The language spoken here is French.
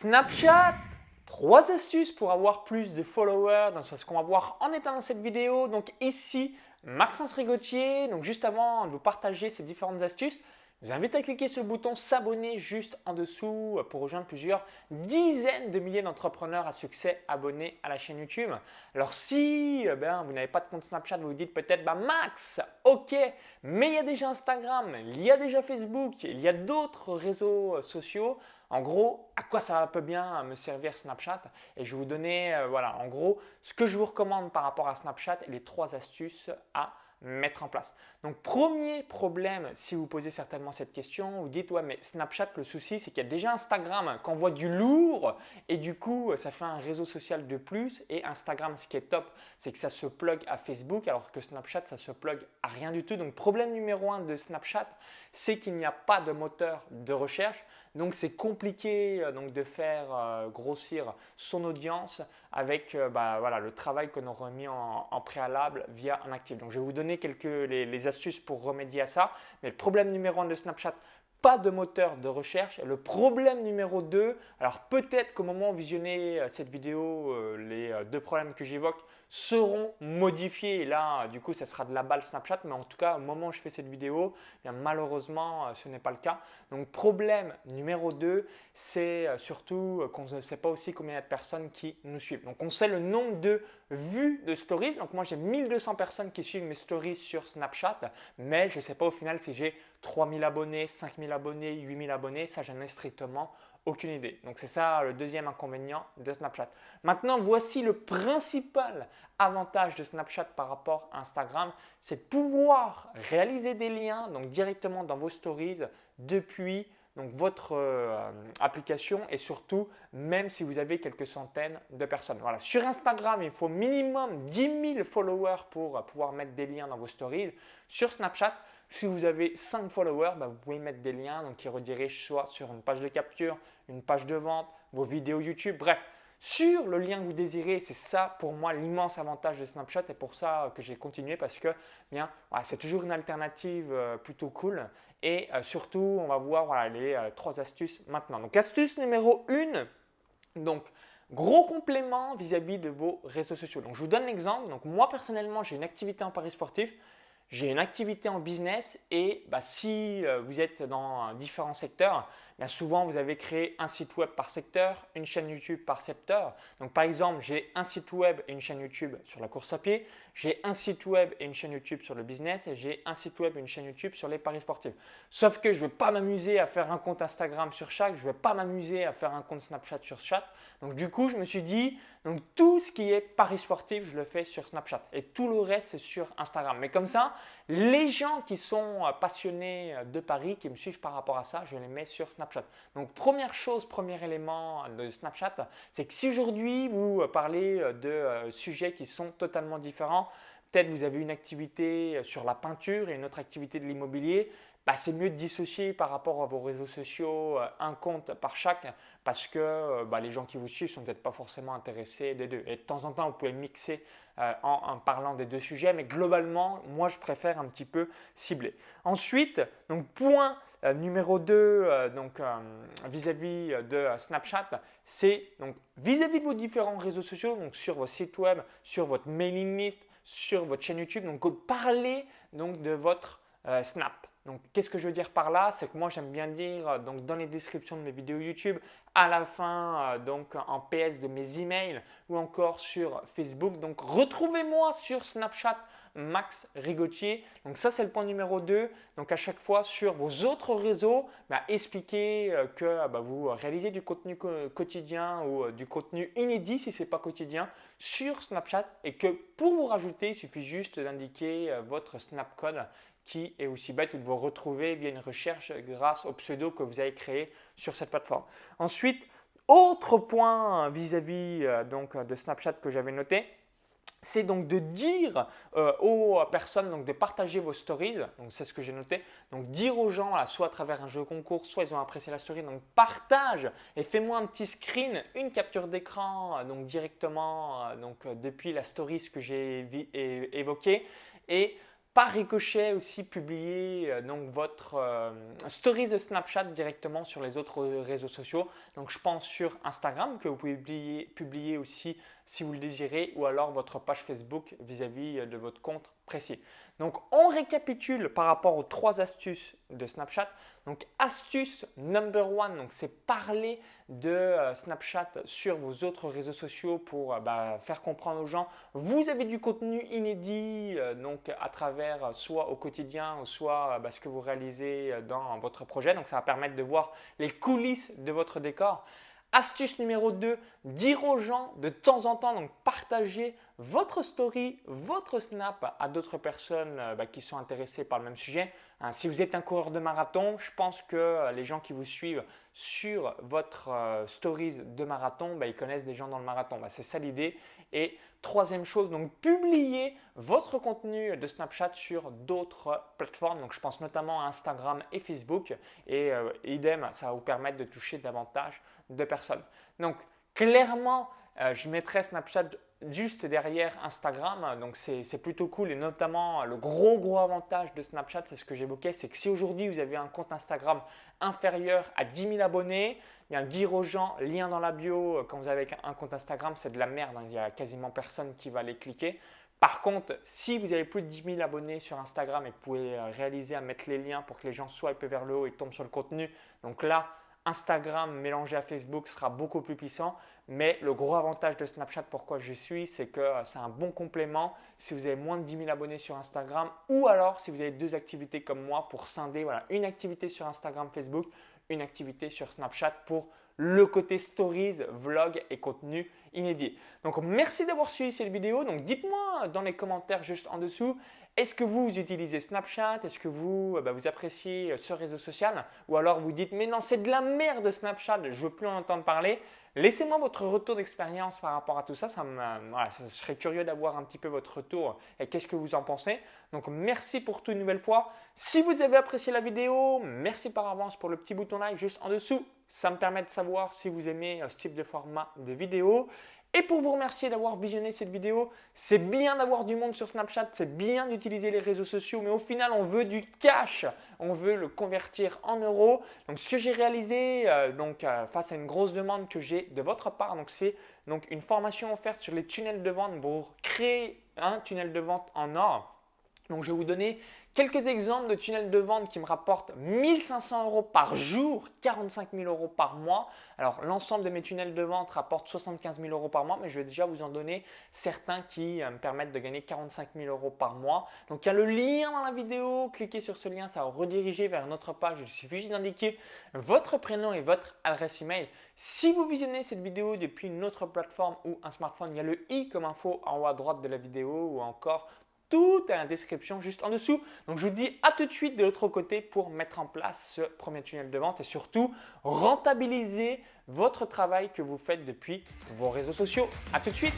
Snapchat, trois astuces pour avoir plus de followers. C'est ce qu'on va voir en étant dans cette vidéo. Donc ici, Maxence Rigotier. Donc juste avant de vous partager ces différentes astuces, je vous invite à cliquer sur le bouton s'abonner juste en dessous pour rejoindre plusieurs dizaines de milliers d'entrepreneurs à succès abonnés à la chaîne YouTube. Alors si eh ben, vous n'avez pas de compte Snapchat, vous vous dites peut-être bah Max, ok, mais il y a déjà Instagram, il y a déjà Facebook, il y a d'autres réseaux sociaux. En gros, à quoi ça peut bien me servir Snapchat? Et je vais vous donner, euh, voilà, en gros, ce que je vous recommande par rapport à Snapchat et les trois astuces à mettre en place. Donc premier problème, si vous posez certainement cette question, vous dites ouais mais Snapchat, le souci c'est qu'il y a déjà Instagram qu'on voit du lourd et du coup ça fait un réseau social de plus et Instagram ce qui est top c'est que ça se plug à Facebook alors que Snapchat ça se plug à rien du tout. Donc problème numéro un de Snapchat c'est qu'il n'y a pas de moteur de recherche donc c'est compliqué euh, donc, de faire euh, grossir son audience avec euh, bah, voilà, le travail qu'on aurait mis en, préalable via un actif. Donc je vais vous donner quelques pour remédier à ça. Mais le problème numéro un de Snapchat, pas de moteur de recherche. Le problème numéro 2, alors peut-être qu'au moment où vous visionnez cette vidéo, les deux problèmes que j'évoque seront modifiés. Et là, du coup, ça sera de la balle Snapchat. Mais en tout cas, au moment où je fais cette vidéo, eh malheureusement, euh, ce n'est pas le cas. Donc, problème numéro 2, c'est euh, surtout euh, qu'on ne sait pas aussi combien de personnes qui nous suivent. Donc, on sait le nombre de vues de stories. Donc, moi, j'ai 1200 personnes qui suivent mes stories sur Snapchat. Mais je ne sais pas au final si j'ai 3000 abonnés, 5000 abonnés, 8000 abonnés. Ça, j'en ai strictement aucune idée. Donc c'est ça le deuxième inconvénient de Snapchat. Maintenant, voici le principal avantage de Snapchat par rapport à Instagram, c'est pouvoir réaliser des liens directement dans vos stories depuis votre euh, application et surtout même si vous avez quelques centaines de personnes. Voilà, sur Instagram, il faut minimum 10 000 followers pour pouvoir mettre des liens dans vos stories. Sur Snapchat, si vous avez 5 followers, bah, vous pouvez mettre des liens qui redirigent soit sur une page de capture, une page de vente, vos vidéos YouTube, bref, sur le lien que vous désirez. C'est ça pour moi l'immense avantage de Snapchat et pour ça que j'ai continué parce que bien, c'est toujours une alternative euh, plutôt cool. Et euh, surtout, on va voir les euh, trois astuces maintenant. Donc, astuce numéro 1, donc gros complément vis-à-vis -vis de vos réseaux sociaux. Donc, je vous donne l'exemple. Donc, moi personnellement, j'ai une activité en Paris sportif j'ai une activité en business et bah, si euh, vous êtes dans différents secteurs, bien souvent vous avez créé un site web par secteur, une chaîne YouTube par secteur. Donc par exemple, j'ai un site web et une chaîne YouTube sur la course à pied, j'ai un site web et une chaîne YouTube sur le business et j'ai un site web et une chaîne YouTube sur les paris sportifs. Sauf que je ne vais pas m'amuser à faire un compte Instagram sur chaque, je ne vais pas m'amuser à faire un compte Snapchat sur chaque. Donc du coup, je me suis dit, donc tout ce qui est paris sportif, je le fais sur Snapchat et tout le reste, c'est sur Instagram. Mais comme ça, les gens qui sont euh, passionnés euh, de Paris, qui me suivent par rapport à ça, je les mets sur Snapchat. Donc première chose, premier élément de Snapchat, c'est que si aujourd'hui vous euh, parlez de sujets qui sont totalement différents, peut-être vous avez une activité sur la peinture et une autre activité de l'immobilier, bah, c'est mieux de dissocier par rapport à vos réseaux sociaux un compte par chaque parce que bah, les gens qui vous suivent sont peut-être pas forcément intéressés des deux. Et de temps en temps, vous pouvez mixer euh, en, parlant des deux sujets, mais globalement, moi, je préfère un petit peu cibler. Ensuite, donc point euh, numéro 2 euh, donc vis-à-vis de Snapchat, c'est donc vis-à-vis de vos différents réseaux sociaux, donc sur vos sites web, sur votre mailing list, sur votre chaîne YouTube, donc parlez donc de votre Snap. Donc, qu'est-ce que je veux dire par là? C'est que moi, j'aime bien dire euh, donc, dans les descriptions de mes vidéos YouTube, à la fin, euh, donc en PS de mes emails ou encore sur Facebook. Donc, retrouvez-moi sur Snapchat, Max Rigotier. Donc, ça, c'est le point numéro 2. Donc, à chaque fois, sur vos autres réseaux, bah, expliquez euh, que bah, vous réalisez du contenu quotidien ou du contenu inédit si ce n'est pas quotidien sur Snapchat et que pour vous rajouter, il suffit juste d'indiquer votre Snap code qui est aussi bête de vous retrouver via une recherche grâce au pseudo que vous avez créé sur cette plateforme. Ensuite, autre point vis-à-vis euh, donc de Snapchat que j'avais noté, c'est donc de dire euh, aux personnes donc de partager vos stories. Donc c'est ce que j'ai noté. Donc dire aux gens, soit à travers un jeu concours, soit ils ont apprécié la story. Donc partage et fais-moi un petit screen, une capture d'écran euh, donc directement donc depuis la story que j'ai évoquée et par ricochet aussi publier euh, donc votre euh, stories de Snapchat directement sur les autres réseaux sociaux. Donc je pense sur Instagram que vous pouvez publier, aussi si vous le désirez ou alors votre page Facebook vis-à-vis -vis de votre compte Donc on récapitule par rapport aux trois astuces de Snapchat. Donc astuce number one, c'est parler de euh, Snapchat sur vos autres réseaux sociaux pour euh, bah, faire comprendre aux gens. Vous avez du contenu inédit euh, donc à travers soit au quotidien, soit bah, ce que vous réalisez dans votre projet. Donc ça va permettre de voir les coulisses de votre décor. Astuce numéro 2, dire aux gens de temps en temps, donc partager votre story, votre snap à d'autres personnes euh, bah, qui sont intéressées par le même sujet. Hein, si vous êtes un coureur de marathon, je pense que euh, les gens qui vous suivent sur votre euh, stories de marathon, bah, ils connaissent des gens dans le marathon. Bah, c'est ça l'idée. Et troisième chose, donc publier votre contenu de Snapchat sur d'autres plateformes. Donc je pense notamment à Instagram et Facebook. Et idem, ça va vous permettre de toucher davantage de personnes. Donc clairement, je mettrai Snapchat juste derrière Instagram. Donc c'est plutôt cool et notamment le gros gros avantage de Snapchat, c'est ce que j'évoquais, c'est que si aujourd'hui vous avez un compte Instagram inférieur à 10 000 abonnés, bien dire aux gens, lien dans la bio, quand vous avez un compte Instagram, c'est de la merde, hein. il n'y a quasiment personne qui va les cliquer. Par contre, si vous avez plus de 10 000 abonnés sur Instagram et que vous pouvez euh, réaliser à mettre les liens pour que les gens swipent vers le haut et tombent sur le contenu, donc là, Instagram mélangé à Facebook sera beaucoup plus puissant. Mais le gros avantage de Snapchat, pourquoi je suis, c'est que euh, c'est un bon complément si vous avez moins de 10 000 abonnés sur Instagram ou alors si vous avez deux activités comme moi pour scinder voilà, une activité sur Instagram, Facebook, une activité sur Snapchat pour le côté stories, vlog et contenu inédit. Donc merci d'avoir suivi cette vidéo. Donc dites-moi dans les commentaires juste en dessous est-ce que vous, utilisez Snapchat? Est-ce que vous, euh, bah, vous appréciez euh, ce réseau social? Ou alors vous dites mais non, c'est de la merde Snapchat, je veux plus en entendre parler. Laissez-moi votre retour d'expérience par rapport à tout ça. Ça, me, je serais curieux d'avoir un petit peu votre retour et qu'est-ce que vous en pensez. Donc merci pour tout une nouvelle fois. Si vous avez apprécié la vidéo, merci par avance pour le petit bouton like juste en dessous. Ça me permet de savoir si vous aimez euh, ce type de format de vidéo. Et pour vous remercier d'avoir visionné cette vidéo, c'est bien d'avoir du monde sur Snapchat, c'est bien d'utiliser les réseaux sociaux, mais au final, on veut du cash, on veut le convertir en euros. Donc, ce que j'ai réalisé, euh, donc euh, face à une grosse demande que j'ai de votre part, donc c'est donc une formation offerte sur les tunnels de vente pour créer un tunnel de vente en or. Donc, je vais vous donner Quelques exemples de tunnels de vente qui me rapportent 1500 euros par jour, 45 000 euros par mois. Alors l'ensemble de mes tunnels de vente rapporte 75 000 euros par mois, mais je vais déjà vous en donner certains qui euh, me permettent de gagner 45 000 euros par mois. Donc il y a le lien dans la vidéo, cliquez sur ce lien, ça va rediriger vers notre page. Il suffit d'indiquer votre prénom et votre adresse email. Si vous visionnez cette vidéo depuis une autre plateforme ou un smartphone, il y a le i comme info en haut à droite de la vidéo ou encore tout est la description juste en dessous. Donc je vous dis à tout de suite de l'autre côté pour mettre en place ce premier tunnel de vente et surtout rentabiliser votre travail que vous faites depuis vos réseaux sociaux. À tout de suite